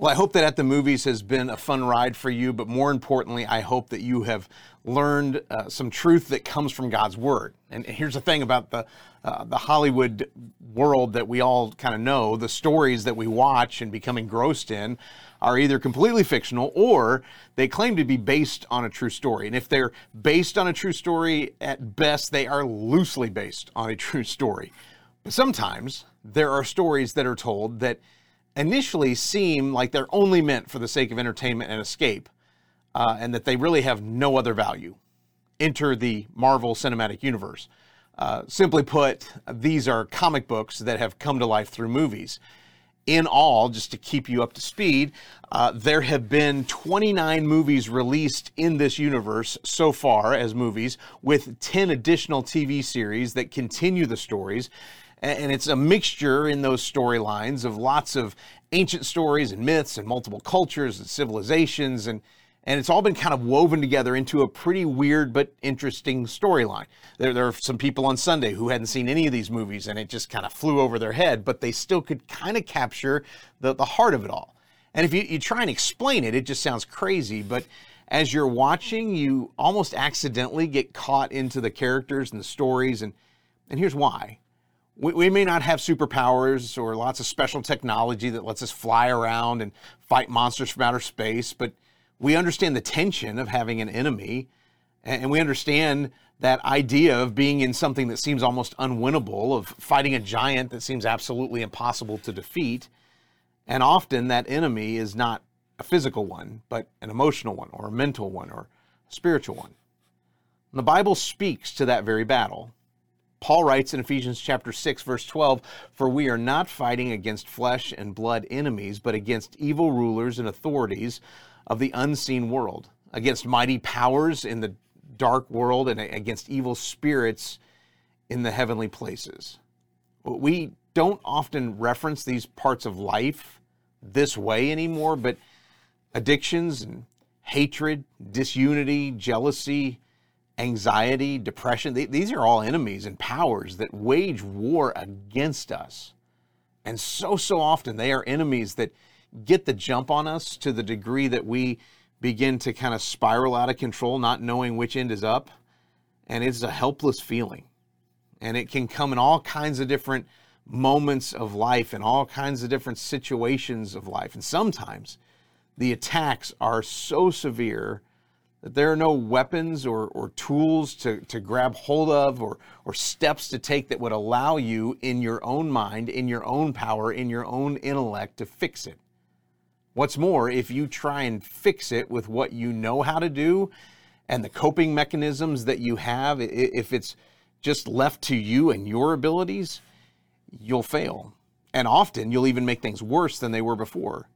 Well, I hope that at the movies has been a fun ride for you, but more importantly, I hope that you have learned uh, some truth that comes from God's Word. And here's the thing about the uh, the Hollywood world that we all kind of know: the stories that we watch and become engrossed in are either completely fictional or they claim to be based on a true story. And if they're based on a true story, at best, they are loosely based on a true story. But sometimes there are stories that are told that initially seem like they're only meant for the sake of entertainment and escape, uh, and that they really have no other value. Enter the Marvel Cinematic Universe. Uh, simply put, these are comic books that have come to life through movies. In all, just to keep you up to speed, uh, there have been 29 movies released in this universe so far as movies, with 10 additional TV series that continue the stories and it's a mixture in those storylines of lots of ancient stories and myths and multiple cultures and civilizations and and it's all been kind of woven together into a pretty weird but interesting storyline. There, there are some people on Sunday who hadn't seen any of these movies and it just kind of flew over their head, but they still could kind of capture the, the heart of it all. And if you, you try and explain it, it just sounds crazy, but as you're watching, you almost accidentally get caught into the characters and the stories. And, and here's why we, we may not have superpowers or lots of special technology that lets us fly around and fight monsters from outer space, but we understand the tension of having an enemy, and we understand that idea of being in something that seems almost unwinnable, of fighting a giant that seems absolutely impossible to defeat. And often that enemy is not a physical one, but an emotional one, or a mental one, or a spiritual one. And the Bible speaks to that very battle. Paul writes in Ephesians chapter 6 verse 12, "For we are not fighting against flesh and blood enemies, but against evil rulers and authorities of the unseen world, against mighty powers in the dark world and against evil spirits in the heavenly places." We don't often reference these parts of life this way anymore, but addictions and hatred, disunity, jealousy, anxiety, depression, these are all enemies and powers that wage war against us. And so, so often they are enemies that get the jump on us to the degree that we begin to kind of spiral out of control, not knowing which end is up. And it's a helpless feeling. And it can come in all kinds of different moments of life and all kinds of different situations of life. And sometimes the attacks are so severe that there are no weapons or, or tools to, to grab hold of or, or steps to take that would allow you in your own mind, in your own power, in your own intellect to fix it. What's more, if you try and fix it with what you know how to do and the coping mechanisms that you have, if it's just left to you and your abilities, you'll fail. And often you'll even make things worse than they were before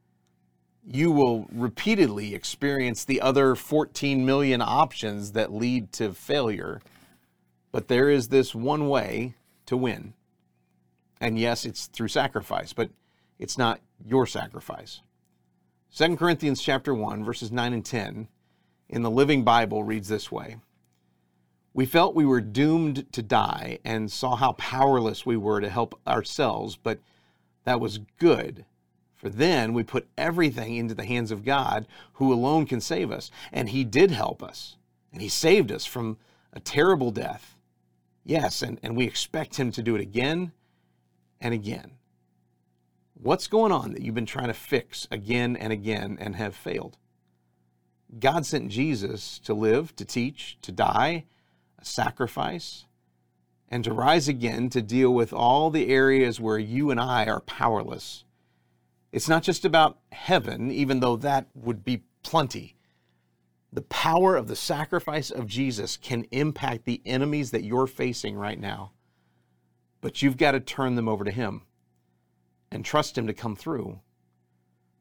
you will repeatedly experience the other 14 million options that lead to failure. But there is this one way to win. And yes, it's through sacrifice, but it's not your sacrifice. 2 Corinthians chapter 1 verses 9 and 10 in the Living Bible reads this way. We felt we were doomed to die and saw how powerless we were to help ourselves, but that was good for then we put everything into the hands of God, who alone can save us. And He did help us, and He saved us from a terrible death. Yes, and, and we expect Him to do it again and again. What's going on that you've been trying to fix again and again and have failed? God sent Jesus to live, to teach, to die, a sacrifice, and to rise again to deal with all the areas where you and I are powerless it's not just about heaven, even though that would be plenty. The power of the sacrifice of Jesus can impact the enemies that you're facing right now. But you've got to turn them over to Him and trust Him to come through.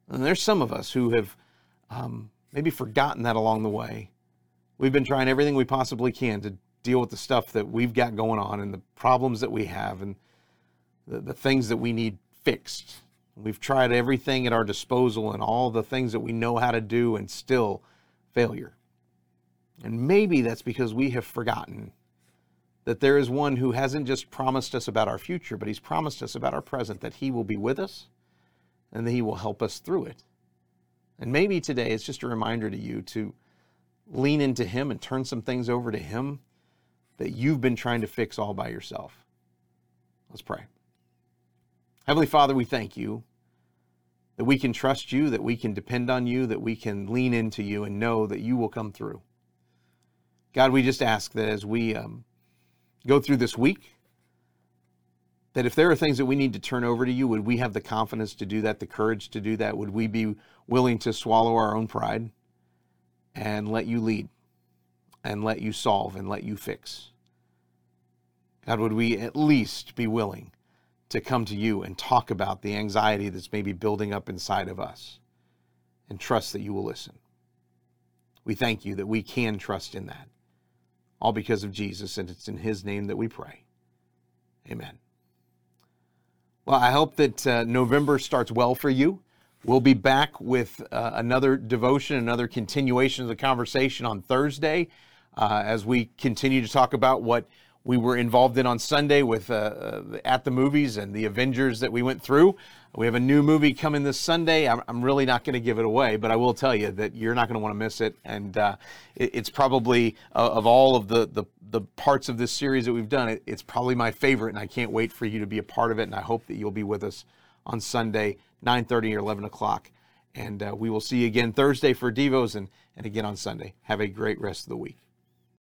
And there's some of us who have um, maybe forgotten that along the way. We've been trying everything we possibly can to deal with the stuff that we've got going on and the problems that we have and the, the things that we need fixed. We've tried everything at our disposal and all the things that we know how to do, and still failure. And maybe that's because we have forgotten that there is one who hasn't just promised us about our future, but he's promised us about our present, that he will be with us and that he will help us through it. And maybe today it's just a reminder to you to lean into Him and turn some things over to Him that you've been trying to fix all by yourself. Let's pray. Heavenly Father, we thank you that we can trust you, that we can depend on you, that we can lean into you and know that you will come through. God, we just ask that as we um, go through this week, that if there are things that we need to turn over to you, would we have the confidence to do that, the courage to do that? Would we be willing to swallow our own pride and let you lead and let you solve and let you fix? God, would we at least be willing to come to you and talk about the anxiety that's maybe building up inside of us and trust that you will listen? We thank you that we can trust in that, all because of Jesus, and it's in his name that we pray. Amen. Well, I hope that uh, November starts well for you. We'll be back with uh, another devotion, another continuation of the conversation on Thursday uh, as we continue to talk about what we were involved in on Sunday with uh, uh, at the movies and the Avengers that we went through. We have a new movie coming this Sunday. I'm, I'm really not going to give it away, but I will tell you that you're not going to want to miss it. And uh, it, it's probably uh, of all of the, the the parts of this series that we've done, it, it's probably my favorite, and I can't wait for you to be a part of it. And I hope that you'll be with us on Sunday, 9:30 or 11 o'clock. And uh, we will see you again Thursday for Devos and, and again on Sunday. Have a great rest of the week.